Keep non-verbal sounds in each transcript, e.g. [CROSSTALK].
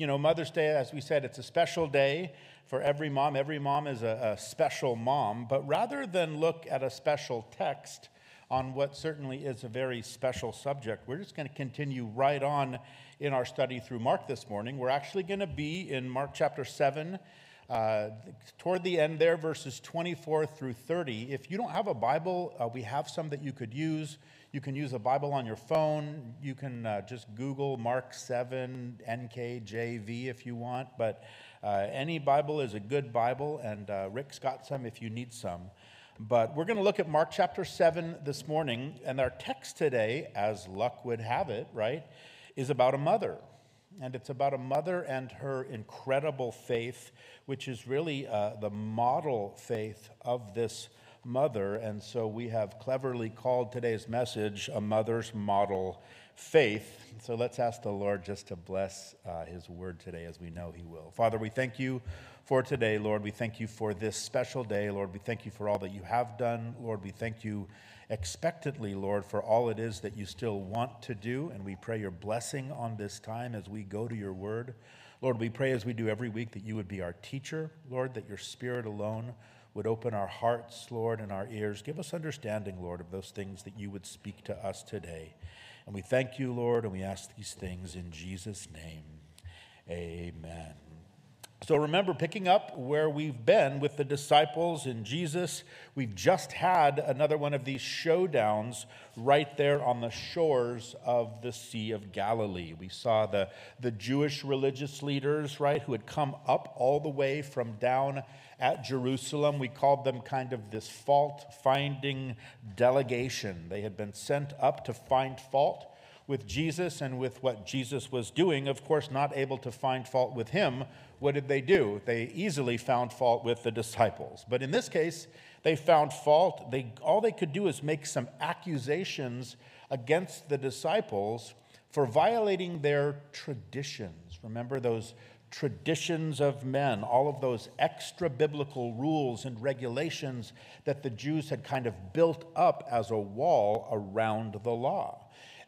you know, Mother's Day, as we said, it's a special day for every mom. Every mom is a, a special mom. But rather than look at a special text on what certainly is a very special subject, we're just going to continue right on in our study through Mark this morning. We're actually going to be in Mark chapter 7. Uh, toward the end there, verses 24 through 30. If you don't have a Bible, uh, we have some that you could use. You can use a Bible on your phone. You can uh, just Google Mark 7 NKJV if you want. But uh, any Bible is a good Bible, and uh, Rick's got some if you need some. But we're going to look at Mark chapter 7 this morning. And our text today, as luck would have it, right, is about a mother. And it's about a mother and her incredible faith, which is really uh, the model faith of this mother. And so we have cleverly called today's message a mother's model faith. So let's ask the Lord just to bless uh, his word today as we know he will. Father, we thank you for today, Lord. We thank you for this special day, Lord. We thank you for all that you have done, Lord. We thank you expectantly, Lord, for all it is that you still want to do. And we pray your blessing on this time as we go to your word. Lord, we pray as we do every week that you would be our teacher, Lord, that your spirit alone would open our hearts, Lord, and our ears. Give us understanding, Lord, of those things that you would speak to us today. And we thank you, Lord, and we ask these things in Jesus' name. Amen. So remember, picking up where we've been with the disciples and Jesus, we've just had another one of these showdowns right there on the shores of the Sea of Galilee. We saw the, the Jewish religious leaders, right, who had come up all the way from down at Jerusalem. We called them kind of this fault finding delegation. They had been sent up to find fault with Jesus and with what Jesus was doing, of course, not able to find fault with him what did they do? They easily found fault with the disciples. But in this case, they found fault. They, all they could do is make some accusations against the disciples for violating their traditions. Remember those traditions of men, all of those extra biblical rules and regulations that the Jews had kind of built up as a wall around the law.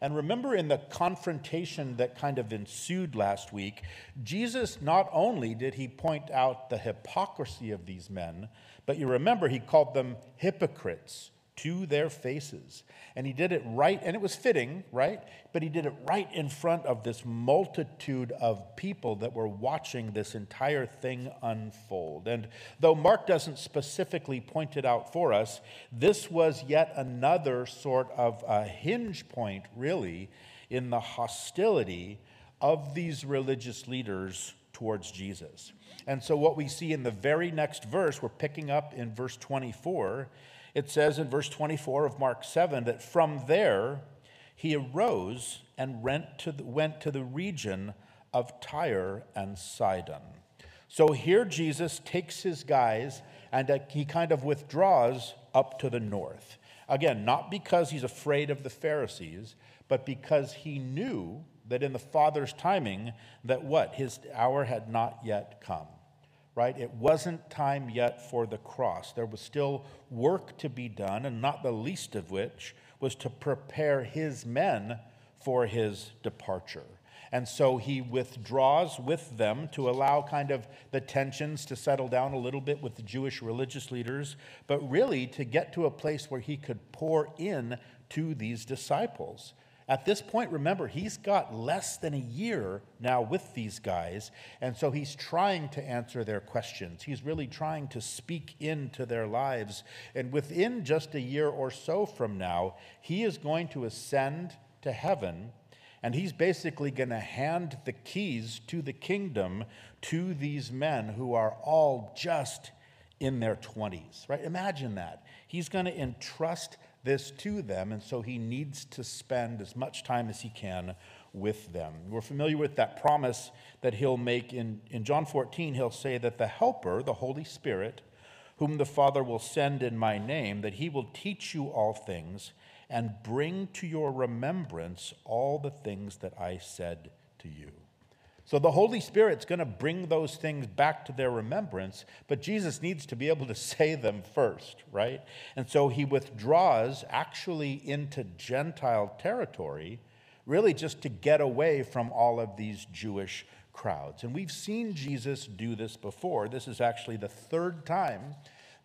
And remember in the confrontation that kind of ensued last week, Jesus not only did he point out the hypocrisy of these men, but you remember he called them hypocrites to their faces. And he did it right, and it was fitting, right? But he did it right in front of this multitude of people that were watching this entire thing unfold. And though Mark doesn't specifically point it out for us, this was yet another sort of a hinge point, really, in the hostility of these religious leaders towards Jesus. And so, what we see in the very next verse, we're picking up in verse 24 it says in verse 24 of Mark 7 that from there he arose and went to the, went to the region of Tyre and Sidon. So here Jesus takes his guys and uh, he kind of withdraws up to the north. Again, not because he's afraid of the Pharisees, but because he knew that in the Father's timing that what? His hour had not yet come right? It wasn't time yet for the cross. There was still work to be done, and not the least of which was to prepare his men for his departure. And so he withdraws with them to allow kind of the tensions to settle down a little bit with the Jewish religious leaders, but really to get to a place where he could pour in to these disciples. At this point, remember, he's got less than a year now with these guys, and so he's trying to answer their questions. He's really trying to speak into their lives. And within just a year or so from now, he is going to ascend to heaven, and he's basically going to hand the keys to the kingdom to these men who are all just in their 20s, right? Imagine that. He's going to entrust this to them, and so he needs to spend as much time as he can with them. We're familiar with that promise that he'll make in, in John 14. He'll say that the Helper, the Holy Spirit, whom the Father will send in my name, that he will teach you all things and bring to your remembrance all the things that I said to you. So the Holy Spirit's going to bring those things back to their remembrance, but Jesus needs to be able to say them first, right? And so he withdraws actually into Gentile territory, really just to get away from all of these Jewish crowds. And we've seen Jesus do this before. This is actually the third time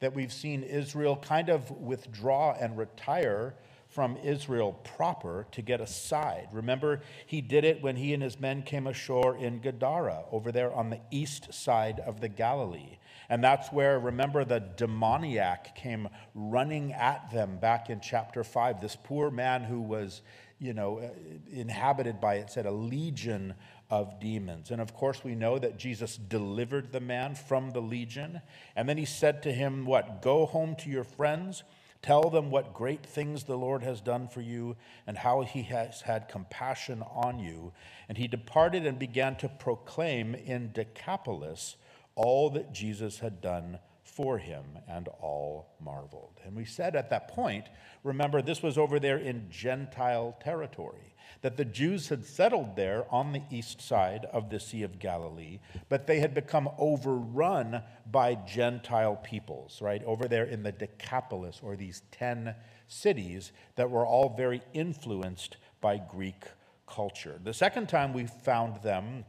that we've seen Israel kind of withdraw and retire from Israel proper to get aside. Remember, he did it when he and his men came ashore in Gadara, over there on the east side of the Galilee. And that's where, remember, the demoniac came running at them back in chapter 5. This poor man who was, you know, uh, inhabited by, it said, a legion of demons. And of course, we know that Jesus delivered the man from the legion. And then he said to him, What? Go home to your friends. Tell them what great things the Lord has done for you and how he has had compassion on you. And he departed and began to proclaim in Decapolis all that Jesus had done for him, and all marveled. And we said at that point, remember, this was over there in Gentile territory, that the Jews had settled there on the east side of the Sea of Galilee, but they had become overrun by Gentile peoples, right? Over there in the Decapolis, or these 10 cities that were all very influenced by Greek culture. The second time we found them,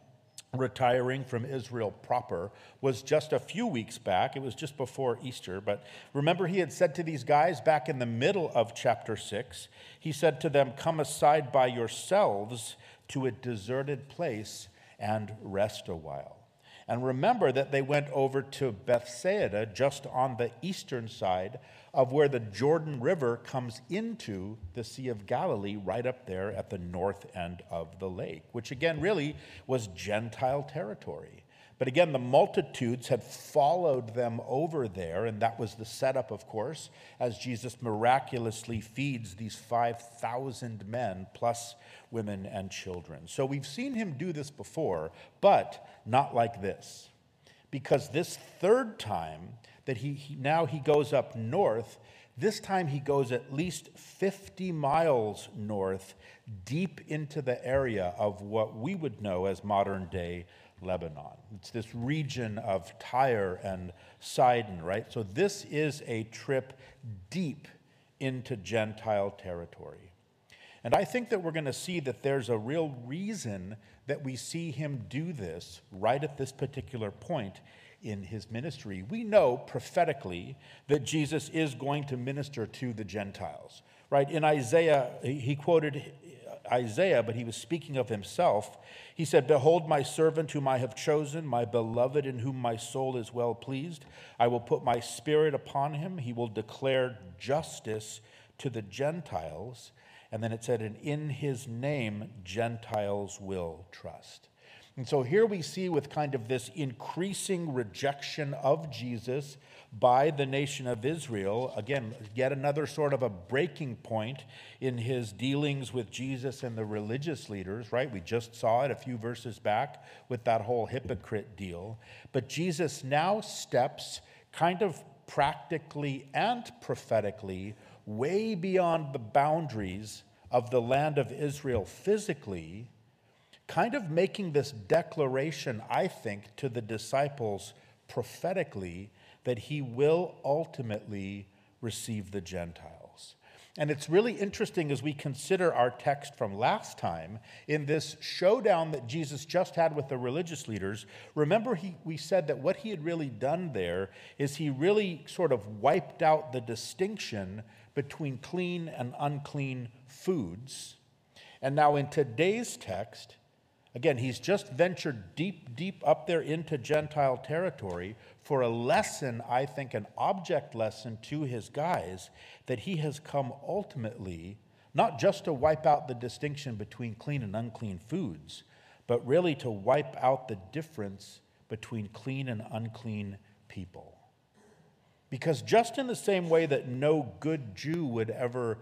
retiring from Israel proper was just a few weeks back. It was just before Easter. But remember, he had said to these guys back in the middle of chapter 6, he said to them, Come aside by yourselves to a deserted place and rest a while. And remember that they went over to Bethsaida, just on the eastern side of where the Jordan River comes into the Sea of Galilee, right up there at the north end of the lake, which again really was Gentile territory. But again, the multitudes had followed them over there, and that was the setup, of course, as Jesus miraculously feeds these 5,000 men, plus women and children. So we've seen him do this before, but not like this. Because this third time, that he, he, now he goes up north. This time he goes at least 50 miles north, deep into the area of what we would know as modern day Lebanon. It's this region of Tyre and Sidon, right? So this is a trip deep into Gentile territory. And I think that we're going to see that there's a real reason that we see him do this right at this particular point in his ministry. We know prophetically that Jesus is going to minister to the Gentiles, right? In Isaiah, he quoted Isaiah, but he was speaking of himself. He said, Behold, my servant whom I have chosen, my beloved in whom my soul is well pleased. I will put my spirit upon him. He will declare justice to the Gentiles. And then it said, And in his name, Gentiles will trust. And so here we see, with kind of this increasing rejection of Jesus by the nation of Israel, again, yet another sort of a breaking point in his dealings with Jesus and the religious leaders, right? We just saw it a few verses back with that whole hypocrite deal. But Jesus now steps kind of practically and prophetically way beyond the boundaries of the land of Israel physically kind of making this declaration, I think, to the disciples prophetically that he will ultimately receive the Gentiles. And it's really interesting as we consider our text from last time in this showdown that Jesus just had with the religious leaders. Remember, he, we said that what he had really done there is he really sort of wiped out the distinction between clean and unclean foods. And now, in today's text, Again, he's just ventured deep, deep up there into Gentile territory for a lesson, I think, an object lesson to his guys that he has come ultimately not just to wipe out the distinction between clean and unclean foods, but really to wipe out the difference between clean and unclean people. Because just in the same way that no good Jew would ever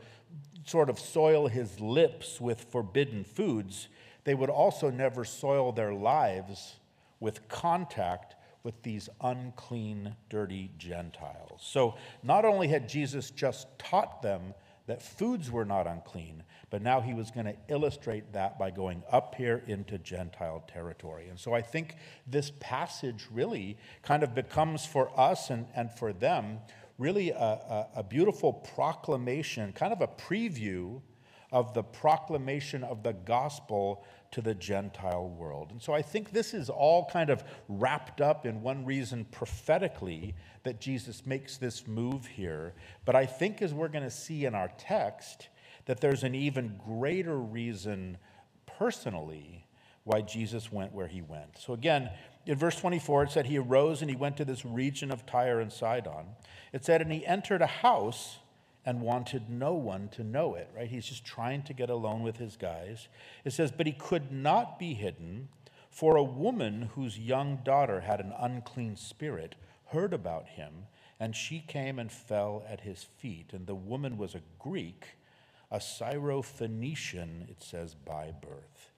sort of soil his lips with forbidden foods, they would also never soil their lives with contact with these unclean, dirty Gentiles. So not only had Jesus just taught them that foods were not unclean, but now he was going to illustrate that by going up here into Gentile territory. And so I think this passage really kind of becomes for us and, and for them really a, a, a beautiful proclamation, kind of a preview of the proclamation of the gospel to the Gentile world. And so I think this is all kind of wrapped up in one reason prophetically that Jesus makes this move here. But I think, as we're going to see in our text, that there's an even greater reason personally why Jesus went where he went. So again, in verse 24, it said, He arose and he went to this region of Tyre and Sidon. It said, And he entered a house and wanted no one to know it, right? He's just trying to get alone with his guys. It says, But he could not be hidden, for a woman whose young daughter had an unclean spirit heard about him, and she came and fell at his feet. And the woman was a Greek, a Syrophoenician, it says, by birth.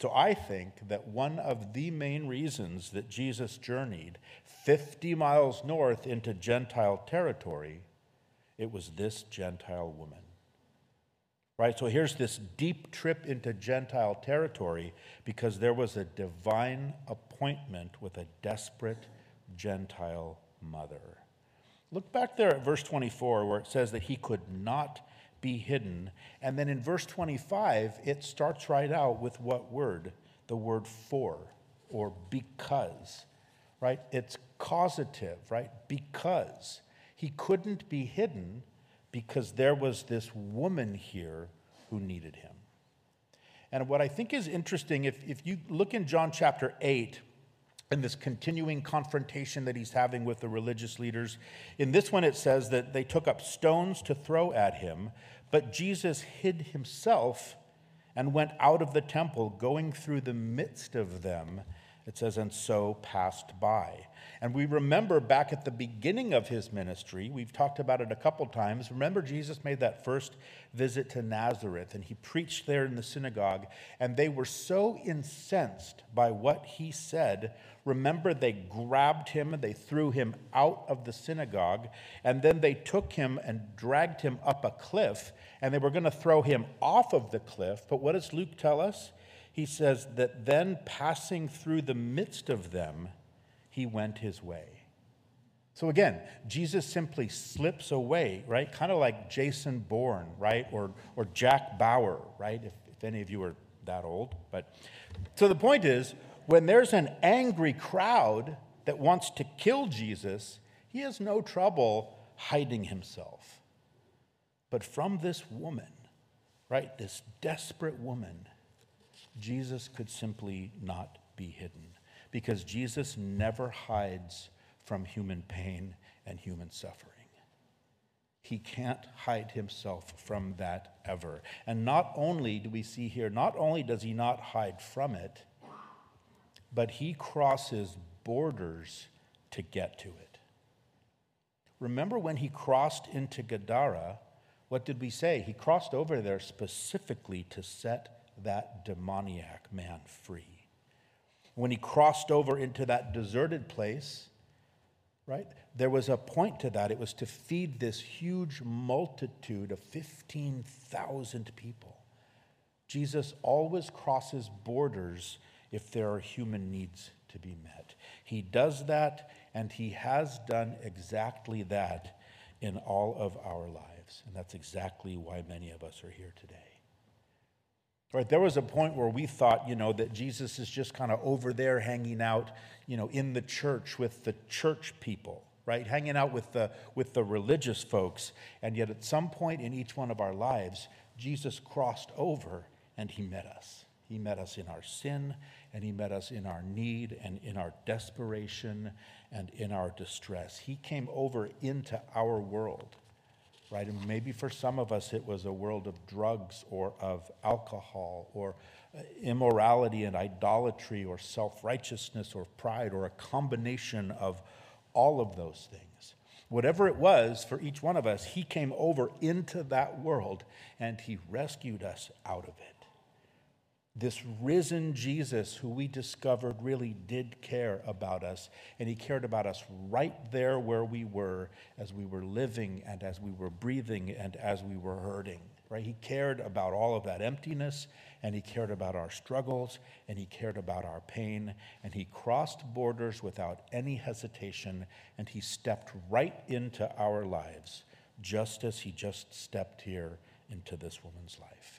So I think that one of the main reasons that Jesus journeyed 50 miles north into Gentile territory, it was this Gentile woman. Right? So here's this deep trip into Gentile territory because there was a divine appointment with a desperate Gentile mother. Look back there at verse 24 where it says that he could not be hidden. And then in verse 25, it starts right out with what word? The word for or because, right? It's causative, right? Because. He couldn't be hidden because there was this woman here who needed him. And what I think is interesting, if, if you look in John chapter 8, and this continuing confrontation that he's having with the religious leaders. In this one, it says that they took up stones to throw at him, but Jesus hid himself and went out of the temple, going through the midst of them. It says, and so passed by. And we remember back at the beginning of his ministry, we've talked about it a couple times. Remember, Jesus made that first visit to Nazareth and he preached there in the synagogue, and they were so incensed by what he said. Remember, they grabbed him and they threw him out of the synagogue, and then they took him and dragged him up a cliff, and they were going to throw him off of the cliff. But what does Luke tell us? He says that then passing through the midst of them, he went his way. So again, Jesus simply slips away, right? Kind of like Jason Bourne, right? Or, or Jack Bauer, right? If, if any of you are that old. But so the point is, when there's an angry crowd that wants to kill Jesus, he has no trouble hiding himself. But from this woman, right, this desperate woman, Jesus could simply not be hidden because Jesus never hides from human pain and human suffering. He can't hide himself from that ever. And not only do we see here, not only does he not hide from it, but he crosses borders to get to it. Remember when he crossed into Gadara, what did we say? He crossed over there specifically to set that demoniac man free when he crossed over into that deserted place, right? There was a point to that. It was to feed this huge multitude of 15,000 people. Jesus always crosses borders if there are human needs to be met. He does that, and he has done exactly that in all of our lives. And that's exactly why many of us are here today. Right, there was a point where we thought, you know, that Jesus is just kind of over there hanging out, you know, in the church with the church people, right? Hanging out with the with the religious folks. And yet at some point in each one of our lives, Jesus crossed over and he met us. He met us in our sin and he met us in our need and in our desperation and in our distress. He came over into our world right? And maybe for some of us, it was a world of drugs or of alcohol or uh, immorality and idolatry or self righteousness or pride or a combination of all of those things. Whatever it was for each one of us, He came over into that world and He rescued us out of it this risen Jesus who we discovered really did care about us, and he cared about us right there where we were as we were living and as we were breathing and as we were hurting. Right? He cared about all of that emptiness, and he cared about our struggles, and he cared about our pain, and he crossed borders without any hesitation, and he stepped right into our lives, just as he just stepped here into this woman's life.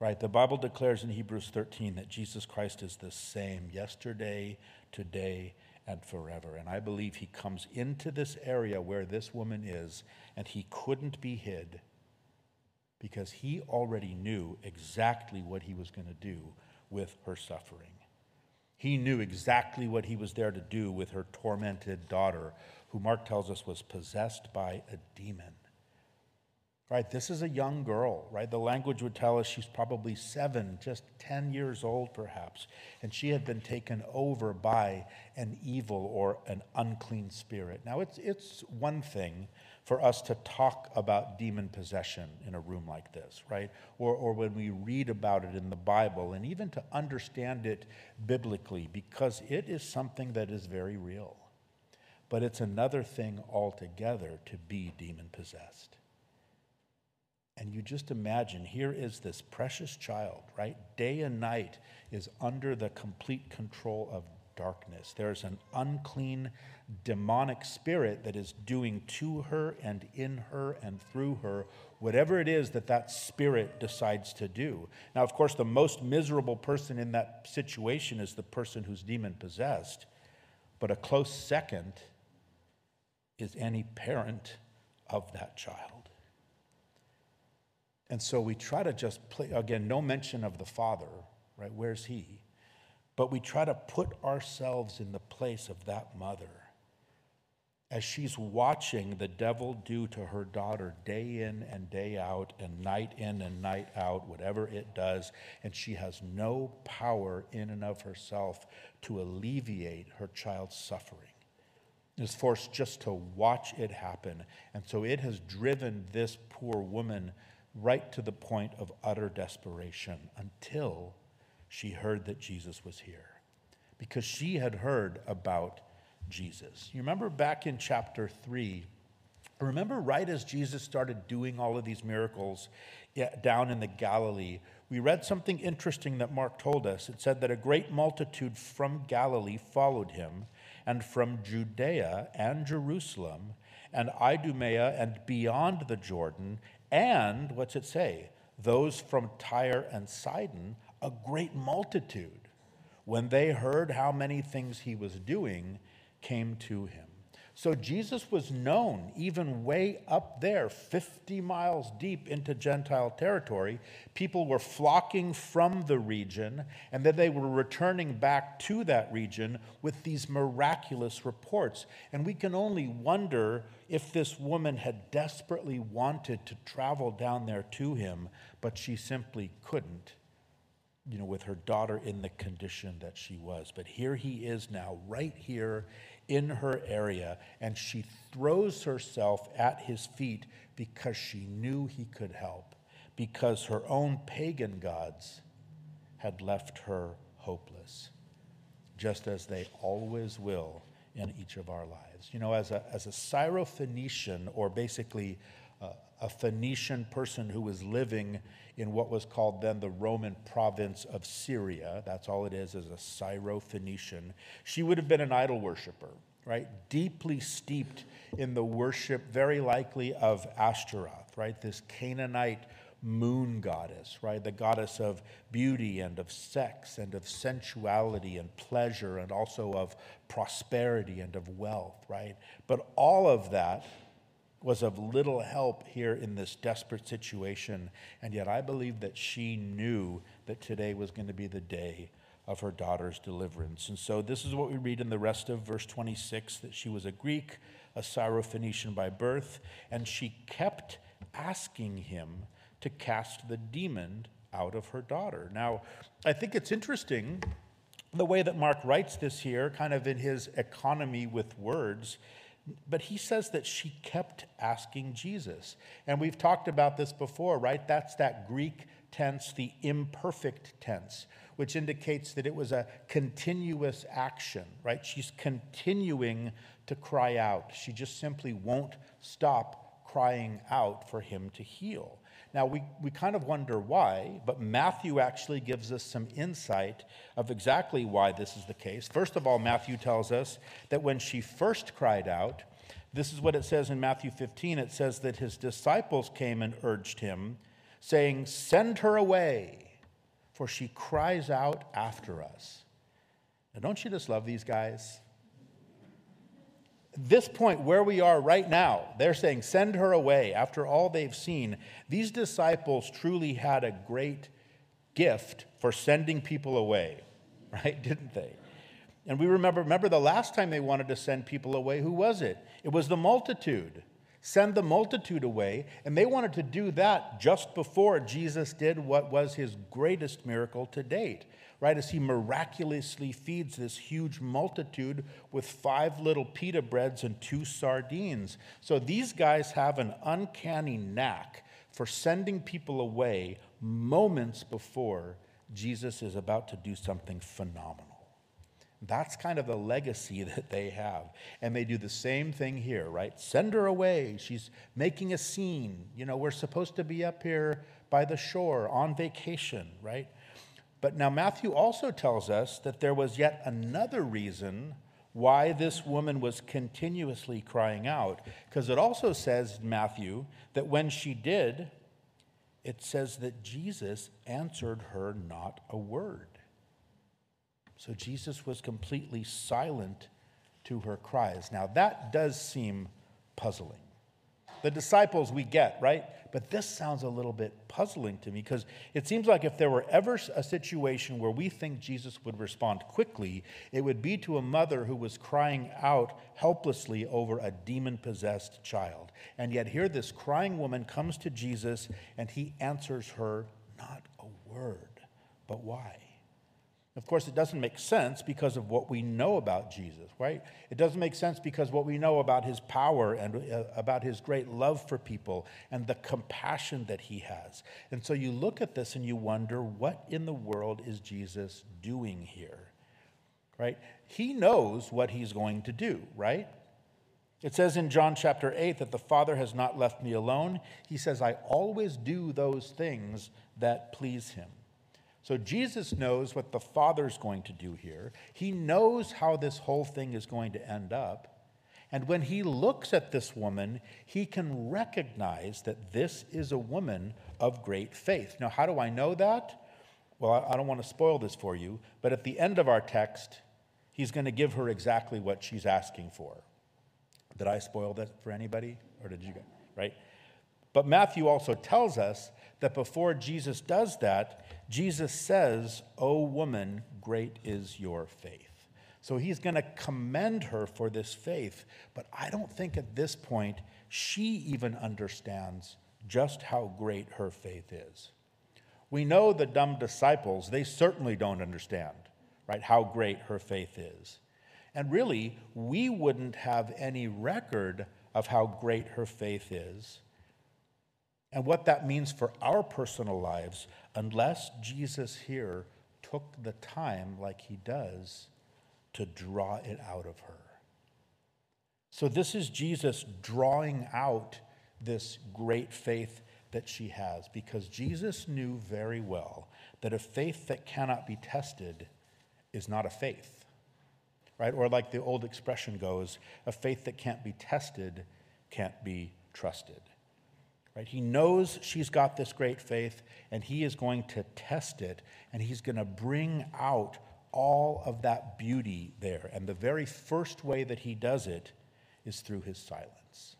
Right? The Bible declares in Hebrews 13 that Jesus Christ is the same yesterday, today, and forever. And I believe he comes into this area where this woman is, and he couldn't be hid because he already knew exactly what he was going to do with her suffering. He knew exactly what he was there to do with her tormented daughter, who Mark tells us was possessed by a demon. Right, this is a young girl, right? The language would tell us she's probably seven, just 10 years old perhaps, and she had been taken over by an evil or an unclean spirit. Now, it's, it's one thing for us to talk about demon possession in a room like this, right? Or, or when we read about it in the Bible, and even to understand it biblically, because it is something that is very real. But it's another thing altogether to be demon possessed. And you just imagine here is this precious child, right? Day and night is under the complete control of darkness. There's an unclean, demonic spirit that is doing to her and in her and through her whatever it is that that spirit decides to do. Now, of course, the most miserable person in that situation is the person who's demon possessed, but a close second is any parent of that child. And so we try to just play, again, no mention of the father, right? Where's he? But we try to put ourselves in the place of that mother as she's watching the devil do to her daughter day in and day out and night in and night out, whatever it does, and she has no power in and of herself to alleviate her child's suffering. Is forced just to watch it happen. And so it has driven this poor woman right to the point of utter desperation until she heard that Jesus was here because she had heard about Jesus. You remember back in chapter 3, remember right as Jesus started doing all of these miracles down in the Galilee, we read something interesting that Mark told us. It said that a great multitude from Galilee followed him, and from Judea and Jerusalem and Idumea and beyond the Jordan, and what's it say? Those from Tyre and Sidon a great multitude, when they heard how many things he was doing, came to him. So Jesus was known even way up there, 50 miles deep into Gentile territory. People were flocking from the region, and then they were returning back to that region with these miraculous reports. And we can only wonder if this woman had desperately wanted to travel down there to him, but she simply couldn't you know, with her daughter in the condition that she was. But here he is now, right here in her area, and she throws herself at his feet because she knew he could help, because her own pagan gods had left her hopeless, just as they always will in each of our lives. You know, as a, as a Syrophoenician, or basically uh, a Phoenician person who was living in what was called then the Roman province of Syria. That's all it is, is a Syro-Phoenician. She would have been an idol worshiper, right? Deeply steeped in the worship, very likely of Ashtaroth, right? This Canaanite moon goddess, right? The goddess of beauty and of sex and of sensuality and pleasure and also of prosperity and of wealth, right? But all of that was of little help here in this desperate situation. And yet I believe that she knew that today was going to be the day of her daughter's deliverance. And so this is what we read in the rest of verse 26 that she was a Greek, a Syrophoenician by birth, and she kept asking him to cast the demon out of her daughter. Now, I think it's interesting the way that Mark writes this here, kind of in his economy with words but he says that she kept asking Jesus. And we've talked about this before, right? That's that Greek tense, the imperfect tense, which indicates that it was a continuous action, right? She's continuing to cry out. She just simply won't stop crying out for him to heal. Now, we, we kind of wonder why, but Matthew actually gives us some insight of exactly why this is the case. First of all, Matthew tells us that when she first cried out, This is what it says in Matthew 15. It says that his disciples came and urged him, saying, Send her away, for she cries out after us. Now, don't you just love these guys? This point, where we are right now, they're saying, Send her away after all they've seen. These disciples truly had a great gift for sending people away, [LAUGHS] right? Didn't they? And we remember, remember the last time they wanted to send people away, who was it? It was the multitude. Send the multitude away. And they wanted to do that just before Jesus did what was his greatest miracle to date, right? As he miraculously feeds this huge multitude with five little pita breads and two sardines. So these guys have an uncanny knack for sending people away moments before Jesus is about to do something phenomenal. That's kind of the legacy [LAUGHS] that they have. And they do the same thing here, right? Send her away. She's making a scene. You know, we're supposed to be up here by the shore on vacation, right? But now Matthew also tells us that there was yet another reason why this woman was continuously crying out. Because it also says, Matthew, that when she did, it says that Jesus answered her not a word. So Jesus was completely silent to her cries. Now, that does seem puzzling. The disciples we get, right? But this sounds a little bit puzzling to me because it seems like if there were ever a situation where we think Jesus would respond quickly, it would be to a mother who was crying out helplessly over a demon possessed child. And yet, here this crying woman comes to Jesus and he answers her not a word. But why? Of course, it doesn't make sense because of what we know about Jesus, right? It doesn't make sense because what we know about his power and uh, about his great love for people and the compassion that he has. And so you look at this and you wonder, what in the world is Jesus doing here? Right? He knows what he's going to do, right? It says in John chapter 8 that the Father has not left me alone. He says, I always do those things that please him. So Jesus knows what the Father's going to do here. He knows how this whole thing is going to end up. And when he looks at this woman, he can recognize that this is a woman of great faith. Now, how do I know that? Well, I don't want to spoil this for you, but at the end of our text, he's going to give her exactly what she's asking for. Did I spoil that for anybody? Or did you? Get right? But Matthew also tells us that before Jesus does that, Jesus says, O woman, great is your faith. So he's going to commend her for this faith, but I don't think at this point she even understands just how great her faith is. We know the dumb disciples, they certainly don't understand, right, how great her faith is. And really, we wouldn't have any record of how great her faith is and what that means for our personal lives unless Jesus here took the time, like he does, to draw it out of her. So, this is Jesus drawing out this great faith that she has because Jesus knew very well that a faith that cannot be tested is not a faith, right? Or, like the old expression goes, a faith that can't be tested can't be trusted. Right? He knows she's got this great faith, and he is going to test it, and he's going to bring out all of that beauty there. And the very first way that he does it is through his silence.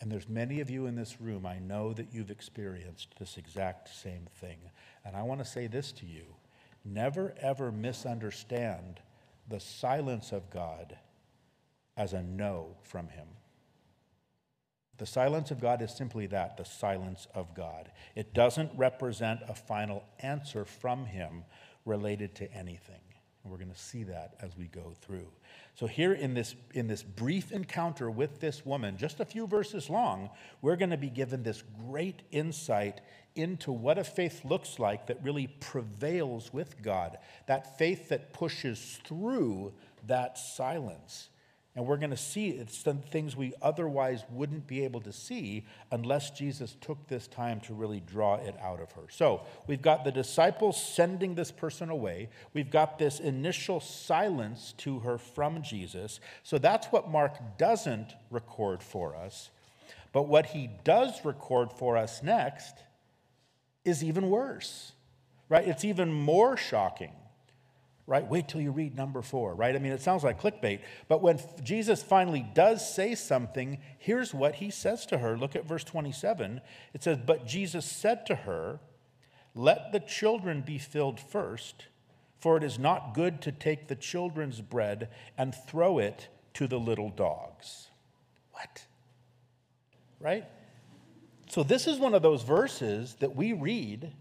And there's many of you in this room, I know that you've experienced this exact same thing. And I want to say this to you never ever misunderstand the silence of God as a no from him. The silence of God is simply that the silence of God. It doesn't represent a final answer from Him related to anything. And we're going to see that as we go through. So, here in this, in this brief encounter with this woman, just a few verses long, we're going to be given this great insight into what a faith looks like that really prevails with God, that faith that pushes through that silence And we're going to see some things we otherwise wouldn't be able to see unless Jesus took this time to really draw it out of her. So we've got the disciples sending this person away. We've got this initial silence to her from Jesus. So that's what Mark doesn't record for us. But what he does record for us next is even worse, right? It's even more shocking right? Wait till you read number four, right? I mean, it sounds like clickbait. But when Jesus finally does say something, here's what he says to her. Look at verse 27. It says, But Jesus said to her, Let the children be filled first, for it is not good to take the children's bread and throw it to the little dogs. What? Right? So, this is one of those verses that we read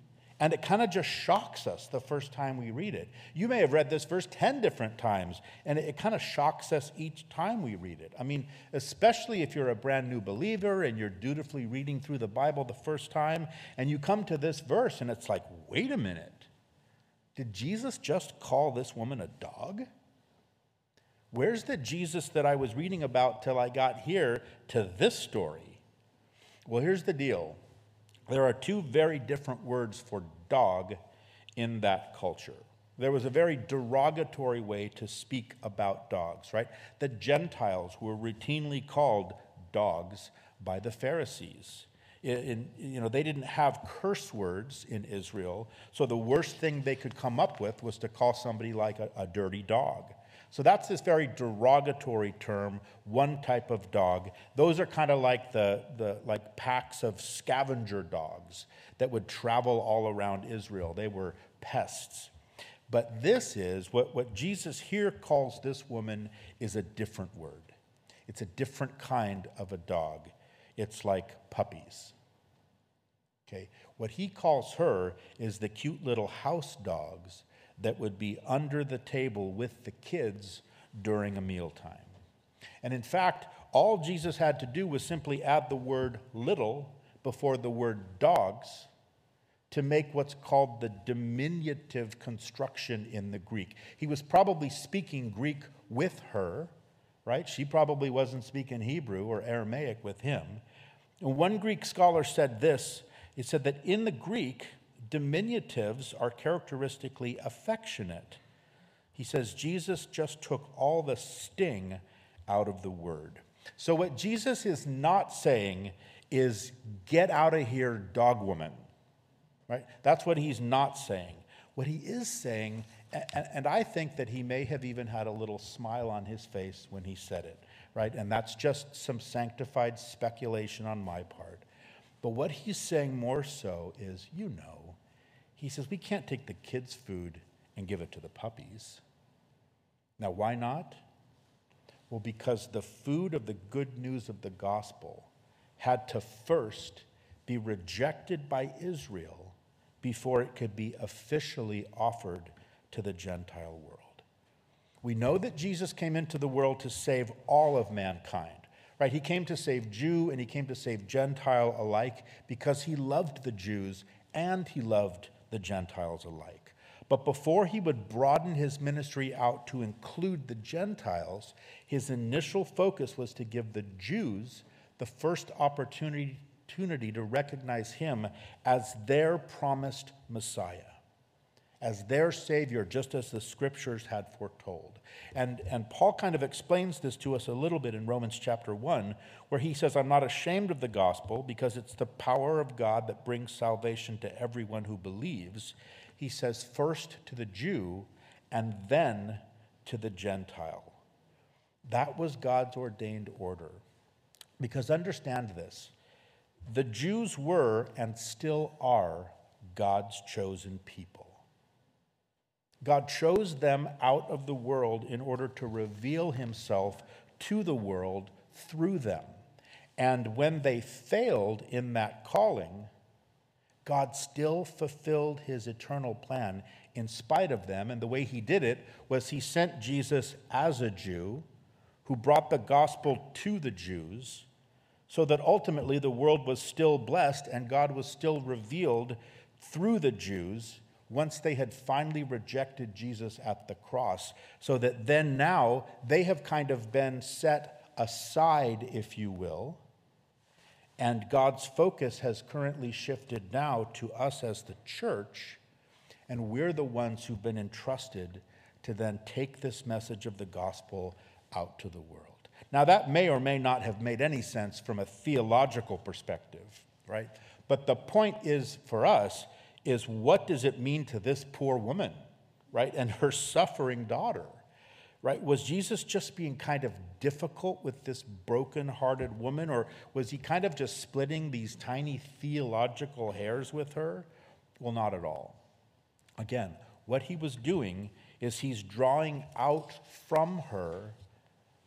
and it kind of just shocks us the first time we read it. You may have read this verse 10 different times, and it, kind of shocks us each time we read it. I mean, especially if you're a brand new believer and you're dutifully reading through the Bible the first time, and you come to this verse and it's like, wait a minute. Did Jesus just call this woman a dog? Where's the Jesus that I was reading about till I got here to this story? Well, here's the deal there are two very different words for dog in that culture. There was a very derogatory way to speak about dogs, right? The Gentiles were routinely called dogs by the Pharisees. In, you know, they didn't have curse words in Israel, so the worst thing they could come up with was to call somebody like a, a dirty dog. So that's this very derogatory term, one type of dog. Those are kind of like the, the like packs of scavenger dogs that would travel all around Israel. They were pests. But this is what, what Jesus here calls this woman is a different word. It's a different kind of a dog. It's like puppies. Okay? What he calls her is the cute little house dogs that would be under the table with the kids during a mealtime. And in fact, all Jesus had to do was simply add the word little before the word dogs to make what's called the diminutive construction in the Greek. He was probably speaking Greek with her, right? She probably wasn't speaking Hebrew or Aramaic with him. And one Greek scholar said this he said that in the Greek, diminutives are characteristically affectionate. He says Jesus just took all the sting out of the word. So, what Jesus is not saying is, get out of here, dog woman. Right? That's what he's not saying. What he is saying, and I think that he may have even had a little smile on his face when he said it, right? And that's just some sanctified speculation on my part. But what he's saying more so is, you know, he says, We can't take the kids' food and give it to the puppies. Now, why not? Well, because the food of the good news of the gospel had to first be rejected by Israel before it could be officially offered to the Gentile world. We know that Jesus came into the world to save all of mankind, right? He came to save Jew and he came to save Gentile alike because he loved the Jews and he loved the Gentiles alike. But before he would broaden his ministry out to include the Gentiles, his initial focus was to give the Jews the first opportunity, to recognize him as their promised Messiah, as their Savior, just as the scriptures had foretold. And, and Paul kind of explains this to us a little bit in Romans chapter 1, where he says, I'm not ashamed of the gospel because it's the power of God that brings salvation to everyone who believes. He says, first to the Jew and then to the Gentile. That was God's ordained order. Because understand this the Jews were and still are God's chosen people. God chose them out of the world in order to reveal himself to the world through them. And when they failed in that calling, God still fulfilled his eternal plan in spite of them. And the way he did it was he sent Jesus as a Jew who brought the gospel to the Jews so that ultimately the world was still blessed and God was still revealed through the Jews once they had finally rejected Jesus at the cross. So that then now they have kind of been set aside, if you will. And God's focus has currently shifted now to us as the church, and we're the ones who've been entrusted to then take this message of the gospel out to the world. Now, that may or may not have made any sense from a theological perspective, right? But the point is for us is what does it mean to this poor woman, right? And her suffering daughter, right? Was Jesus just being kind of difficult with this broken-hearted woman or was he kind of just splitting these tiny theological hairs with her? Well, not at all. Again, what he was doing is he's drawing out from her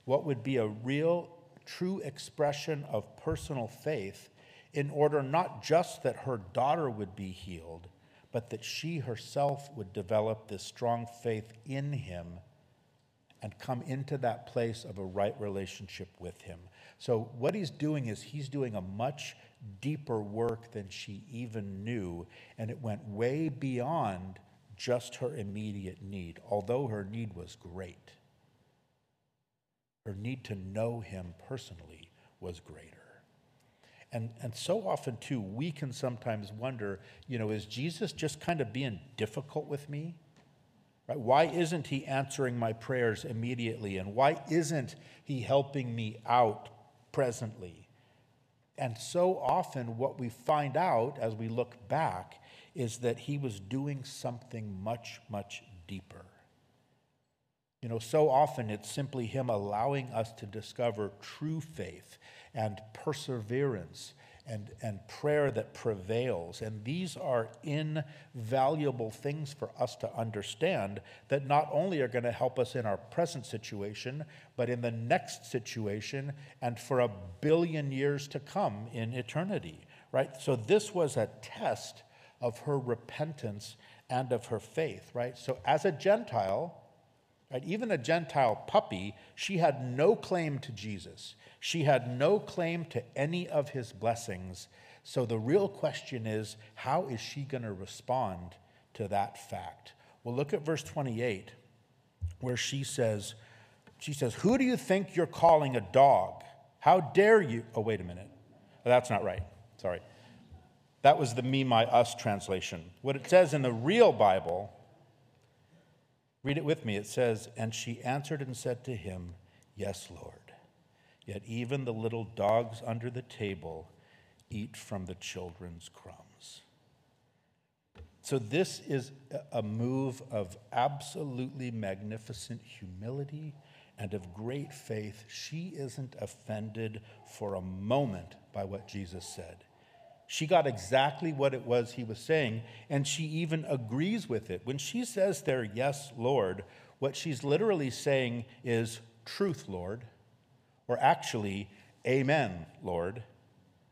what would be a real, true expression of personal faith in order not just that her daughter would be healed, but that she herself would develop this strong faith in him and come into that place of a right relationship with him. So, what he's doing is he's doing a much deeper work than she even knew, and it went way beyond just her immediate need, although her need was great. Her need to know him personally was greater. And, and so often, too, we can sometimes wonder, you know, is Jesus just kind of being difficult with me? Right? Why isn't he answering my prayers immediately? And why isn't he helping me out presently? And so often, what we find out as we look back is that he was doing something much, much deeper. You know, so often it's simply him allowing us to discover true faith and perseverance and, and prayer that prevails. And these are invaluable things for us to understand that not only are going to help us in our present situation, but in the next situation and for a billion years to come in eternity, right? So this was a test of her repentance and of her faith, right? So as a Gentile, right, even a Gentile puppy, she had no claim to Jesus. She had no claim to any of his blessings. So the real question is how is she going to respond to that fact? Well, look at verse 28, where she says, she says, Who do you think you're calling a dog? How dare you? Oh, wait a minute. That's not right. Sorry. That was the me, my, us translation. What it says in the real Bible, read it with me. It says, And she answered and said to him, Yes, Lord. Yet even the little dogs under the table eat from the children's crumbs. So, this is a move of absolutely magnificent humility and of great faith. She isn't offended for a moment by what Jesus said. She got exactly what it was he was saying, and she even agrees with it. When she says there, Yes, Lord, what she's literally saying is, Truth, Lord, or actually, Amen, Lord.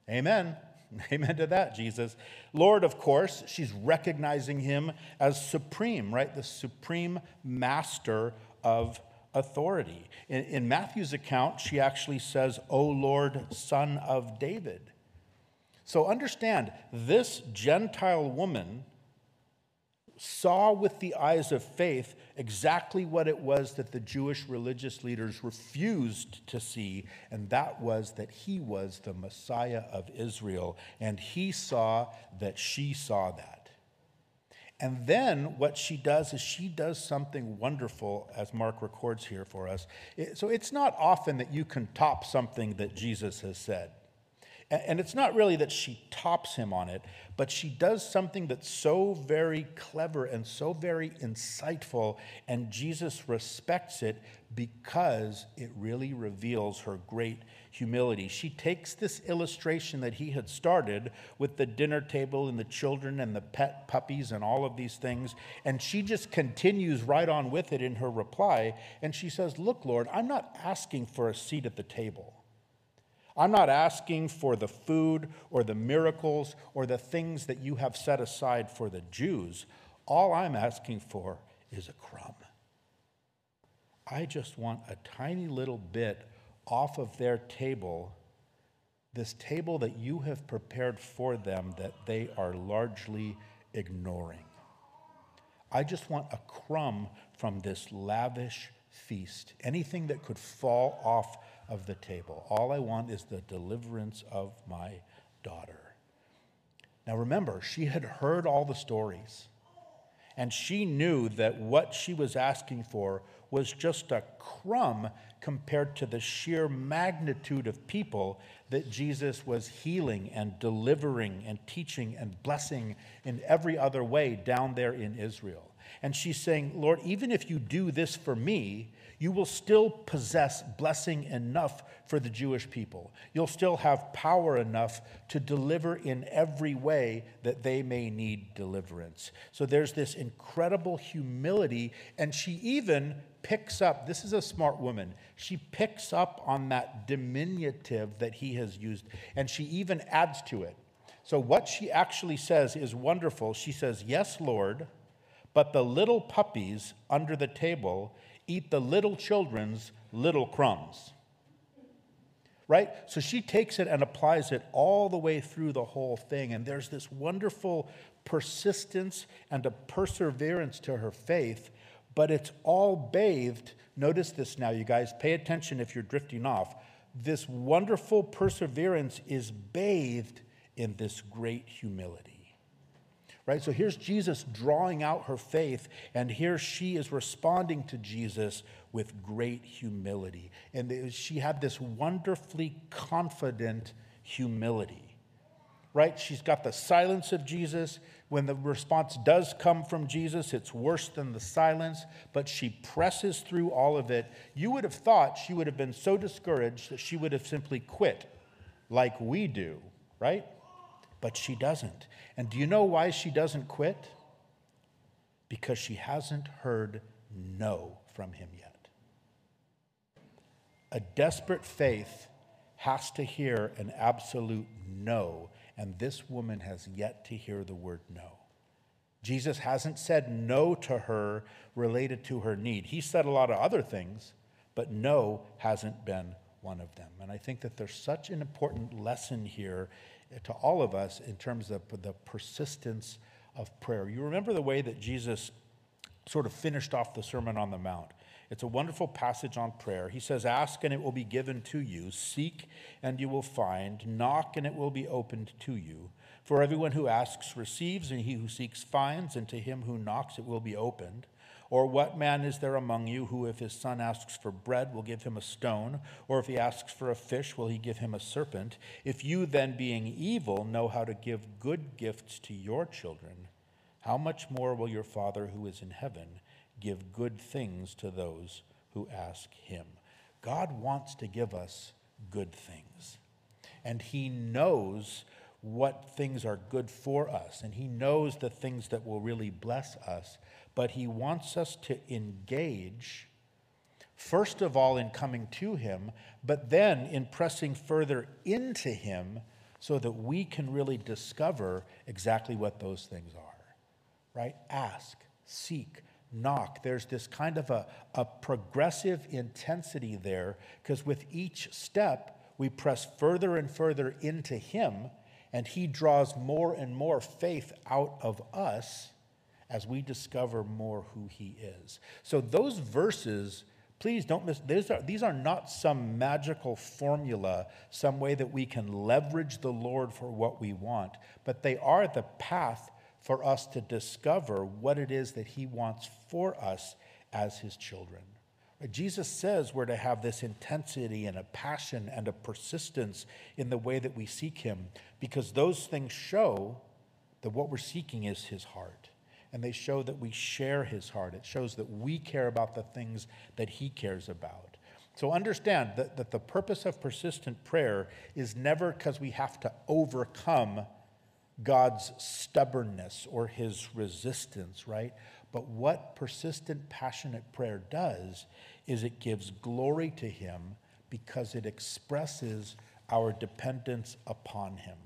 Amen. [LAUGHS] Amen to that, Jesus. Lord, of course, she's recognizing him as supreme, right? The supreme master of authority. In, in Matthew's account, she actually says, O Lord, son of David. So understand, this Gentile woman saw with the eyes of faith exactly what it was that the Jewish religious leaders refused to see, and that was that he was the Messiah of Israel. And he saw that she saw that. And then what she does is she does something wonderful, as Mark records here for us. So it's not often that you can top something that Jesus has said. And it's not really that she tops him on it, but she does something that's so very clever and so very insightful, and Jesus respects it because it really reveals her great humility. She takes this illustration that he had started with the dinner table and the children and the pet puppies and all of these things, and she just continues right on with it in her reply. And she says, Look, Lord, I'm not asking for a seat at the table. I'm not asking for the food or the miracles or the things that you have set aside for the Jews. All I'm asking for is a crumb. I just want a tiny little bit off of their table, this table that you have prepared for them that they are largely ignoring. I just want a crumb from this lavish feast, anything that could fall off of the table. All I want is the deliverance of my daughter. Now remember, she had heard all the stories, and she knew that what she was asking for was just a crumb compared to the sheer magnitude of people that Jesus was healing and delivering and teaching and blessing in every other way down there in Israel. And she's saying, Lord, even if you do this for me, you will still possess blessing enough for the Jewish people. You'll still have power enough to deliver in every way that they may need deliverance. So there's this incredible humility, and she even picks up this is a smart woman. She picks up on that diminutive that he has used, and she even adds to it. So, what she actually says is wonderful. She says, Yes, Lord, but the little puppies under the table eat the little children's little crumbs. Right? So she takes it and applies it all the way through the whole thing. And there's this wonderful persistence and a perseverance to her faith, but it's all bathed. Notice this now, you guys. Pay attention if you're drifting off. This wonderful perseverance is bathed in this great humility right? So here's Jesus drawing out her faith, and here she is responding to Jesus with great humility. And she had this wonderfully confident humility, right? She's got the silence of Jesus. When the response does come from Jesus, it's worse than the silence, but she presses through all of it. You would have thought she would have been so discouraged that she would have simply quit, like we do, right? But she doesn't. And do you know why she doesn't quit? Because she hasn't heard no from him yet. A desperate faith has to hear an absolute no, and this woman has yet to hear the word no. Jesus hasn't said no to her related to her need. He said a lot of other things, but no hasn't been one of them. And I think that there's such an important lesson here to all of us in terms of the persistence of prayer. You remember the way that Jesus sort of finished off the Sermon on the Mount. It's a wonderful passage on prayer. He says, Ask and it will be given to you, seek and you will find, knock and it will be opened to you. For everyone who asks receives, and he who seeks finds, and to him who knocks it will be opened. Or what man is there among you who, if his son asks for bread, will give him a stone? Or if he asks for a fish, will he give him a serpent? If you, then, being evil, know how to give good gifts to your children, how much more will your Father who is in heaven give good things to those who ask him? God wants to give us good things. And he knows what things are good for us, and he knows the things that will really bless us but he wants us to engage, first of all, in coming to him, but then in pressing further into him so that we can really discover exactly what those things are, right? Ask, seek, knock. There's this kind of a, a progressive intensity there because with each step, we press further and further into him, and he draws more and more faith out of us as we discover more who he is. So, those verses, please don't miss, these are, these are not some magical formula, some way that we can leverage the Lord for what we want, but they are the path for us to discover what it is that he wants for us as his children. Jesus says we're to have this intensity and a passion and a persistence in the way that we seek him because those things show that what we're seeking is his heart and they show that we share his heart. It shows that we care about the things that he cares about. So understand that, that the purpose of persistent prayer is never because we have to overcome God's stubbornness or his resistance, right? But what persistent, passionate prayer does is it gives glory to him because it expresses our dependence upon him.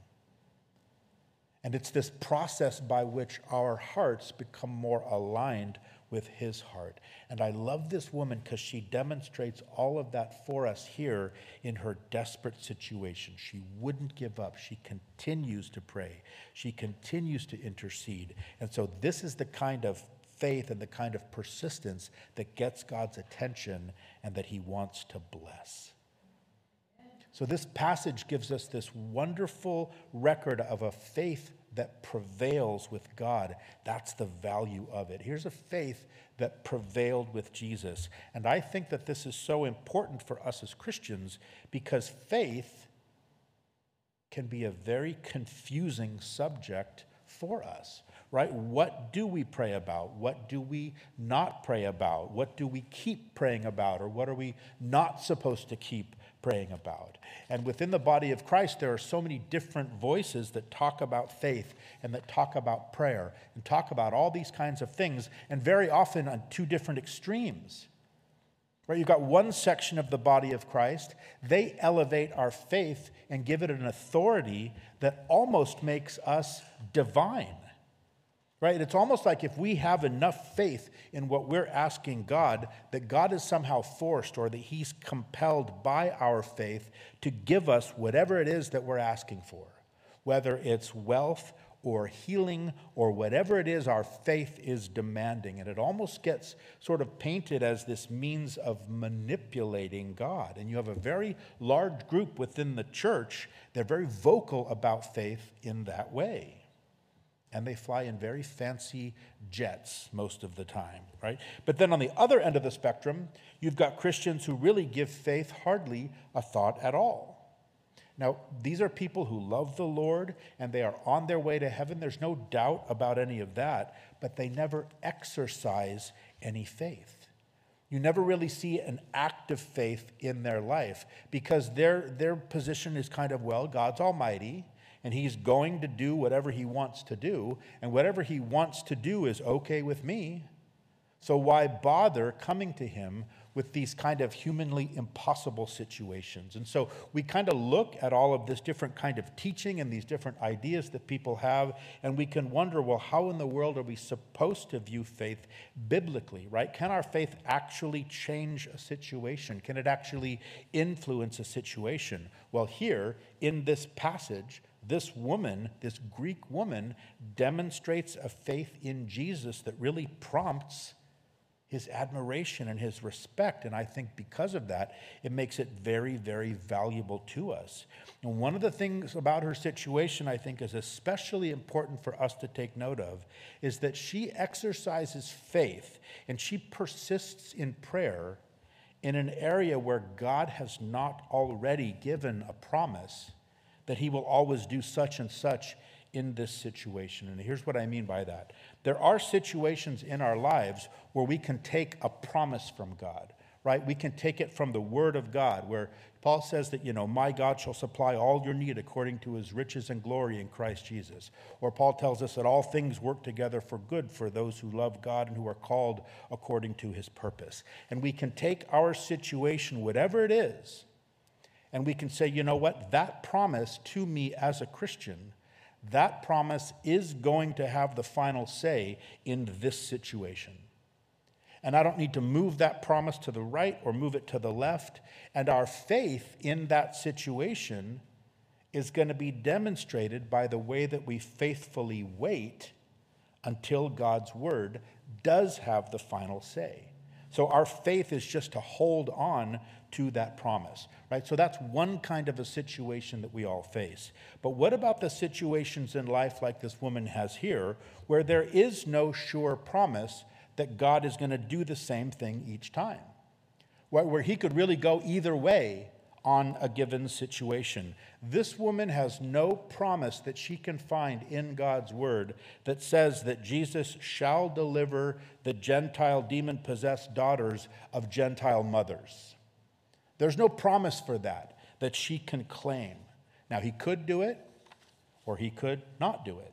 And it's this process by which our hearts become more aligned with his heart. And I love this woman because she demonstrates all of that for us here in her desperate situation. She wouldn't give up. She continues to pray. She continues to intercede. And so this is the kind of faith and the kind of persistence that gets God's attention and that he wants to bless. So, this passage gives us this wonderful record of a faith that prevails with God. That's the value of it. Here's a faith that prevailed with Jesus. And I think that this is so important for us as Christians because faith can be a very confusing subject for us right? What do we pray about? What do we not pray about? What do we keep praying about? Or what are we not supposed to keep praying about? And within the body of Christ, there are so many different voices that talk about faith and that talk about prayer and talk about all these kinds of things, and very often on two different extremes. Right, you've got one section of the body of Christ. They elevate our faith and give it an authority that almost makes us divine. Right? It's almost like if we have enough faith in what we're asking God, that God is somehow forced or that He's compelled by our faith to give us whatever it is that we're asking for, whether it's wealth or healing or whatever it is our faith is demanding. And it almost gets sort of painted as this means of manipulating God. And you have a very large group within the church, they're very vocal about faith in that way and they fly in very fancy jets most of the time, right? But then on the other end of the spectrum, you've got Christians who really give faith hardly a thought at all. Now, these are people who love the Lord and they are on their way to heaven. There's no doubt about any of that, but they never exercise any faith. You never really see an active faith in their life because their, their position is kind of, well, God's almighty and he's going to do whatever he wants to do, and whatever he wants to do is okay with me. So why bother coming to him with these kind of humanly impossible situations? And so we kind of look at all of this different kind of teaching and these different ideas that people have, and we can wonder, well, how in the world are we supposed to view faith biblically, right? Can our faith actually change a situation? Can it actually influence a situation? Well, here in this passage, this woman, this Greek woman, demonstrates a faith in Jesus that really prompts his admiration and his respect. And I think because of that, it makes it very, very valuable to us. And one of the things about her situation I think is especially important for us to take note of is that she exercises faith and she persists in prayer in an area where God has not already given a promise that he will always do such and such in this situation. And here's what I mean by that there are situations in our lives where we can take a promise from God, right? We can take it from the Word of God, where Paul says that, you know, my God shall supply all your need according to his riches and glory in Christ Jesus. Or Paul tells us that all things work together for good for those who love God and who are called according to his purpose. And we can take our situation, whatever it is, and we can say, you know what, that promise to me as a Christian, that promise is going to have the final say in this situation. And I don't need to move that promise to the right or move it to the left. And our faith in that situation is going to be demonstrated by the way that we faithfully wait until God's word does have the final say. So our faith is just to hold on to that promise, right? So that's one kind of a situation that we all face. But what about the situations in life like this woman has here, where there is no sure promise that God is going to do the same thing each time? Where he could really go either way on a given situation. This woman has no promise that she can find in God's word that says that Jesus shall deliver the Gentile demon possessed daughters of Gentile mothers. There's no promise for that that she can claim. Now, he could do it or he could not do it.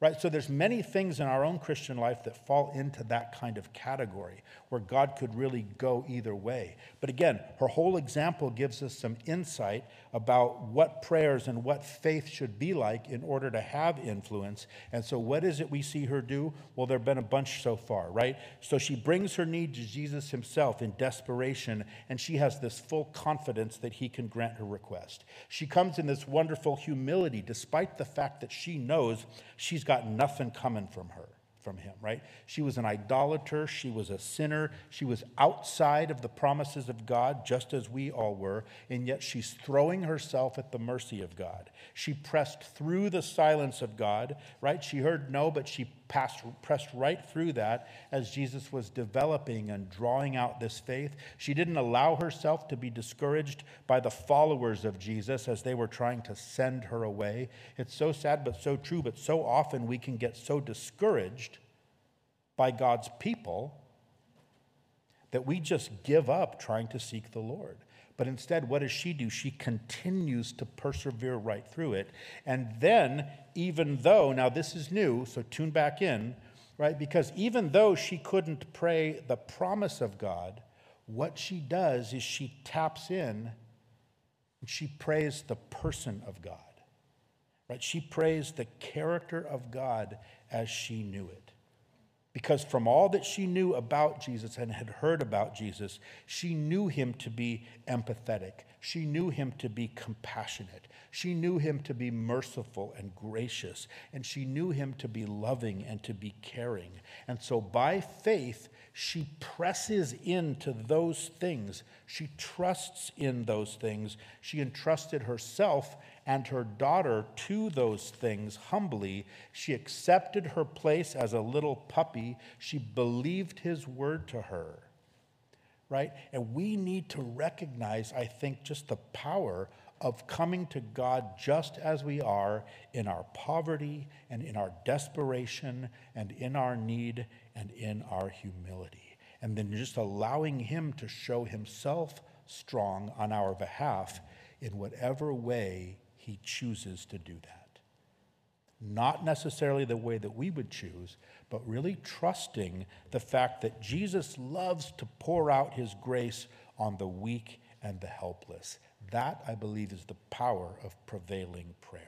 Right? So there's many things in our own Christian life that fall into that kind of category where God could really go either way. But again, her whole example gives us some insight about what prayers and what faith should be like in order to have influence. And so, what is it we see her do? Well, there have been a bunch so far, right? So, she brings her need to Jesus himself in desperation, and she has this full confidence that he can grant her request. She comes in this wonderful humility, despite the fact that she knows she's got nothing coming from her from him, right? She was an idolater. She was a sinner. She was outside of the promises of God, just as we all were. And yet she's throwing herself at the mercy of God. She pressed through the silence of God, right? She heard no, but she passed, pressed right through that as Jesus was developing and drawing out this faith. She didn't allow herself to be discouraged by the followers of Jesus as they were trying to send her away. It's so sad, but so true. But so often we can get so discouraged by God's people that we just give up trying to seek the Lord. But instead, what does she do? She continues to persevere right through it. And then, even though, now this is new, so tune back in, right? Because even though she couldn't pray the promise of God, what she does is she taps in and she prays the person of God, right? She prays the character of God as she knew it. Because from all that she knew about Jesus and had heard about Jesus, she knew him to be empathetic. She knew him to be compassionate. She knew him to be merciful and gracious. And she knew him to be loving and to be caring. And so by faith, she presses into those things. She trusts in those things. She entrusted herself and her daughter to those things humbly. She accepted her place as a little puppy. She believed his word to her. Right? And we need to recognize, I think, just the power of coming to God just as we are in our poverty and in our desperation and in our need and in our humility. And then just allowing Him to show Himself strong on our behalf in whatever way He chooses to do that. Not necessarily the way that we would choose, but really trusting the fact that Jesus loves to pour out His grace on the weak and the helpless. That, I believe, is the power of prevailing prayer.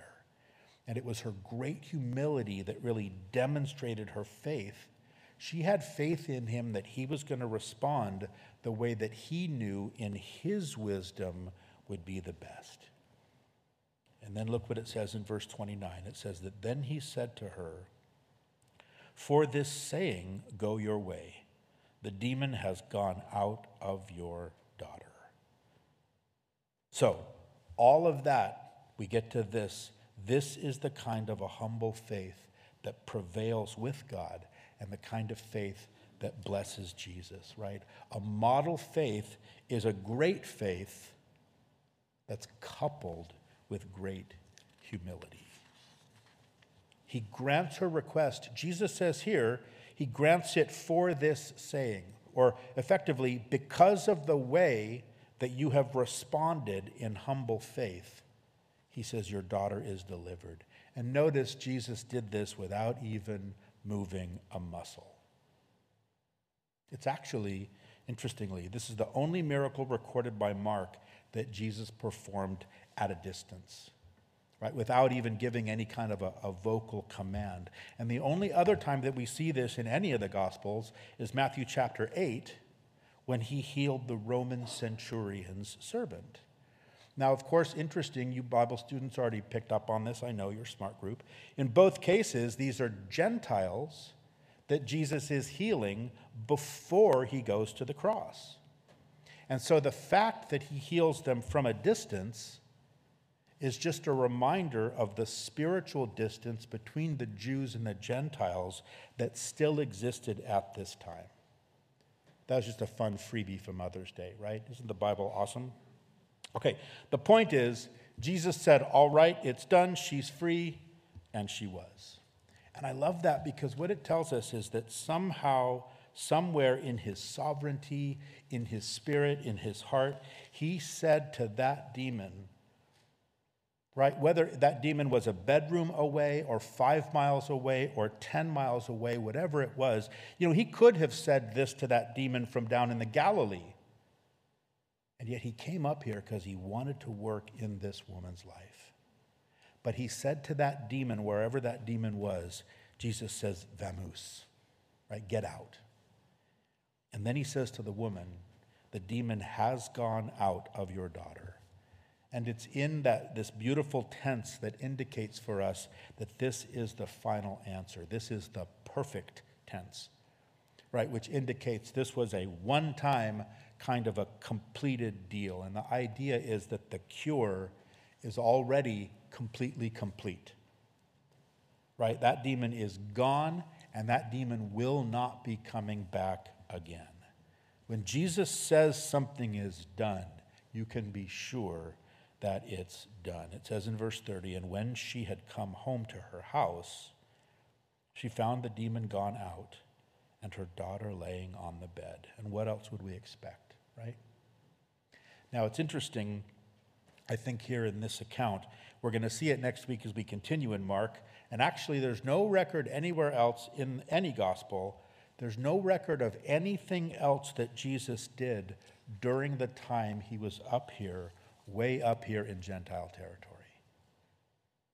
And it was her great humility that really demonstrated her faith she had faith in him that he was going to respond the way that he knew in his wisdom would be the best. And then look what it says in verse 29. It says that then he said to her, For this saying, go your way. The demon has gone out of your daughter. So, all of that, we get to this. This is the kind of a humble faith that prevails with God and the kind of faith that blesses Jesus, right? A model faith is a great faith that's coupled with great humility. He grants her request. Jesus says here, he grants it for this saying, or effectively, because of the way that you have responded in humble faith, he says, Your daughter is delivered. And notice Jesus did this without even moving a muscle. It's actually, interestingly, this is the only miracle recorded by Mark that Jesus performed at a distance, right? Without even giving any kind of a, a, vocal command. And the only other time that we see this in any of the Gospels is Matthew chapter 8, when he healed the Roman centurion's servant. Now, of course, interesting, you Bible students already picked up on this. I know you're a smart group. In both cases, these are Gentiles that Jesus is healing before he goes to the cross. And so the fact that he heals them from a distance is just a reminder of the spiritual distance between the Jews and the Gentiles that still existed at this time. That was just a fun freebie for Mother's Day, right? Isn't the Bible awesome? Okay, the point is, Jesus said, All right, it's done, she's free, and she was. And I love that because what it tells us is that somehow, somewhere in his sovereignty, in his spirit, in his heart, he said to that demon, right, whether that demon was a bedroom away or five miles away or 10 miles away, whatever it was, you know, he could have said this to that demon from down in the Galilee. And yet he came up here because he wanted to work in this woman's life. But he said to that demon, wherever that demon was, Jesus says, Vamoose, right? Get out. And then he says to the woman, The demon has gone out of your daughter. And it's in that this beautiful tense that indicates for us that this is the final answer. This is the perfect tense, right? Which indicates this was a one time kind of a completed deal. And the idea is that the cure is already completely complete, right? That demon is gone, and that demon will not be coming back again. When Jesus says something is done, you can be sure that it's done. It says in verse 30 And when she had come home to her house, she found the demon gone out and her daughter laying on the bed. And what else would we expect, right? Now, it's interesting, I think, here in this account. We're going to see it next week as we continue in Mark. And actually, there's no record anywhere else in any gospel, there's no record of anything else that Jesus did during the time he was up here, way up here in Gentile territory.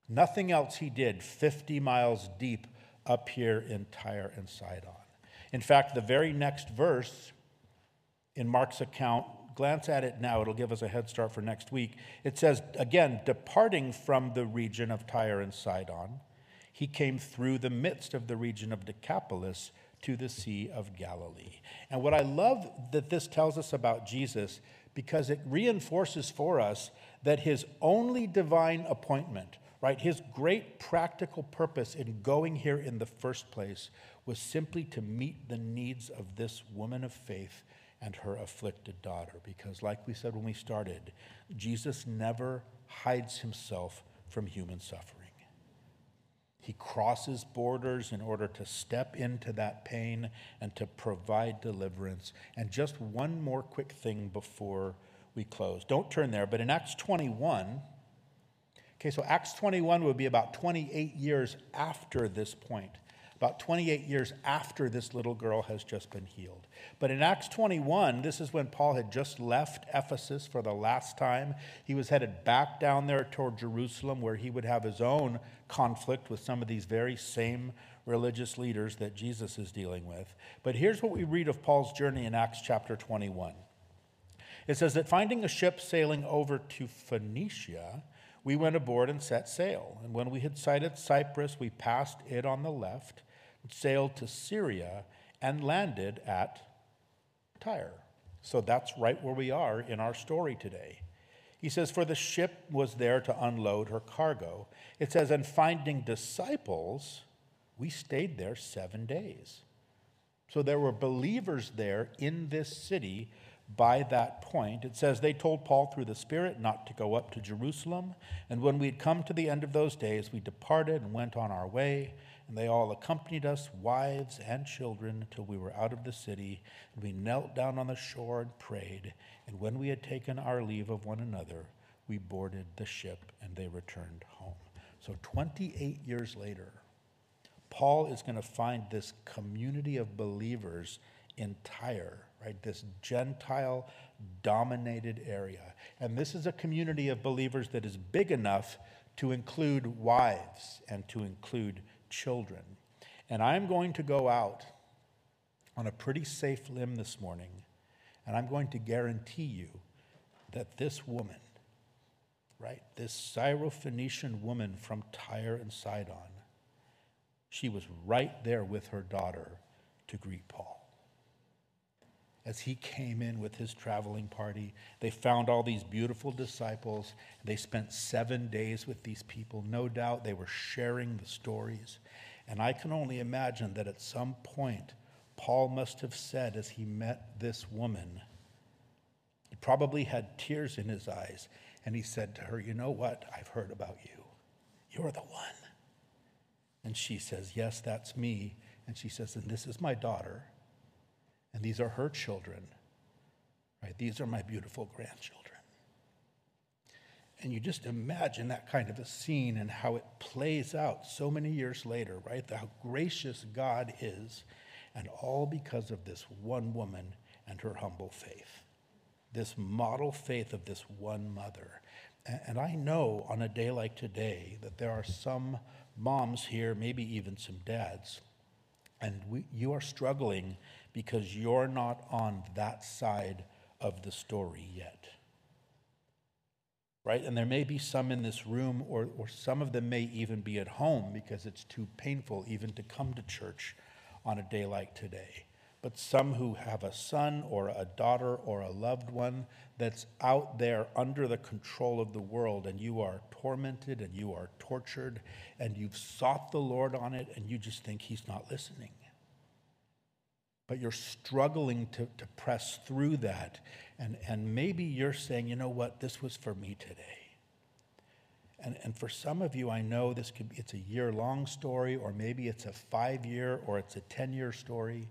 Nothing else he did 50 miles deep up here in Tyre and Sidon. In fact, the very next verse in Mark's account, glance at it now, it'll give us a head start for next week. It says, again, departing from the region of Tyre and Sidon, he came through the midst of the region of Decapolis to the Sea of Galilee. And what I love that this tells us about Jesus, because it reinforces for us that his only divine appointment, right, his great practical purpose in going here in the first place was simply to meet the needs of this woman of faith and her afflicted daughter. Because, like we said when we started, Jesus never hides himself from human suffering. He crosses borders in order to step into that pain and to provide deliverance. And just one more quick thing before we close. Don't turn there, but in Acts 21, okay, so Acts 21 would be about 28 years after this point about 28 years after this little girl has just been healed. But in Acts 21, this is when Paul had just left Ephesus for the last time. He was headed back down there toward Jerusalem, where he would have his own conflict with some of these very same religious leaders that Jesus is dealing with. But here's what we read of Paul's journey in Acts chapter 21. It says that finding a ship sailing over to Phoenicia, we went aboard and set sail. And when we had sighted Cyprus, we passed it on the left sailed to Syria and landed at Tyre. So that's right where we are in our story today. He says, For the ship was there to unload her cargo. It says, And finding disciples, we stayed there seven days. So there were believers there in this city by that point. It says, They told Paul through the Spirit not to go up to Jerusalem. And when we had come to the end of those days, we departed and went on our way and they all accompanied us, wives and children, till we were out of the city. And we knelt down on the shore and prayed. And when we had taken our leave of one another, we boarded the ship and they returned home. So 28 years later, Paul is going to find this community of believers in Tyre, right? This Gentile dominated area. And this is a community of believers that is big enough to include wives and to include children. And I'm going to go out on a pretty safe limb this morning, and I'm going to guarantee you that this woman, right, this Syrophoenician woman from Tyre and Sidon, she was right there with her daughter to greet Paul. As he came in with his traveling party, they found all these beautiful disciples. They spent seven days with these people. No doubt they were sharing the stories. And I can only imagine that at some point, Paul must have said as he met this woman, he probably had tears in his eyes, and he said to her, You know what? I've heard about you. You're the one. And she says, Yes, that's me. And she says, And this is my daughter, and these are her children. Right? These are my beautiful grandchildren. And you just imagine that kind of a scene and how it plays out so many years later, right? How gracious God is, and all because of this one woman and her humble faith. This model faith of this one mother. And I know on a day like today that there are some moms here, maybe even some dads, and we, you are struggling because you're not on that side of the story yet right? And there may be some in this room, or, or some of them may even be at home because it's too painful even to come to church on a day like today, but some who have a son or a daughter or a loved one that's out there under the control of the world, and you are tormented and you are tortured, and you've sought the Lord on it, and you just think He's not listening. But you're struggling to, to press through that. And, and maybe you're saying, you know what, this was for me today. And, and for some of you, I know this could be, it's a year long story, or maybe it's a five year or it's a 10 year story.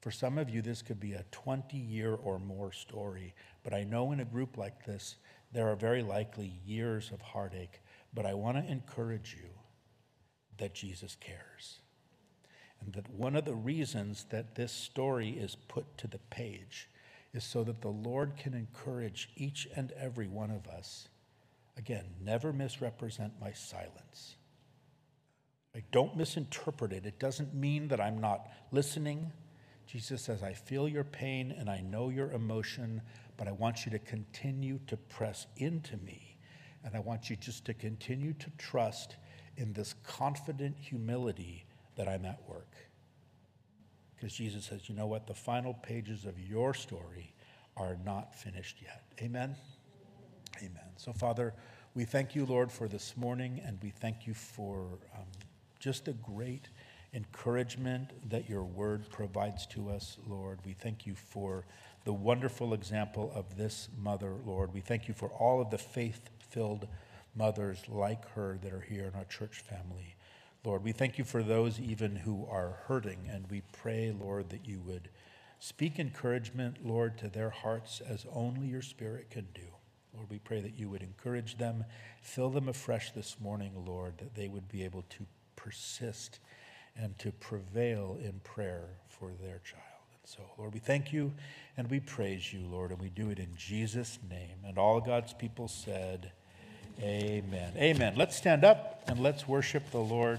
For some of you, this could be a 20 year or more story. But I know in a group like this, there are very likely years of heartache. But I want to encourage you that Jesus cares. And that one of the reasons that this story is put to the page is so that the Lord can encourage each and every one of us Again, never misrepresent my silence. I don't misinterpret it. It doesn't mean that I'm not listening. Jesus says, I feel your pain and I know your emotion, but I want you to continue to press into me. And I want you just to continue to trust in this confident humility that I'm at work. Because Jesus says, you know what? The final pages of your story are not finished yet. Amen. Amen. So, Father, we thank you, Lord, for this morning, and we thank you for um, just the great encouragement that your word provides to us, Lord. We thank you for the wonderful example of this mother, Lord. We thank you for all of the faith filled mothers like her that are here in our church family. Lord, we thank you for those even who are hurting, and we pray, Lord, that you would speak encouragement, Lord, to their hearts as only your Spirit can do. Lord, we pray that you would encourage them, fill them afresh this morning, Lord, that they would be able to persist and to prevail in prayer for their child. And so, Lord, we thank you and we praise you, Lord, and we do it in Jesus' name. And all God's people said, Amen. Amen. Let's stand up and let's worship the Lord.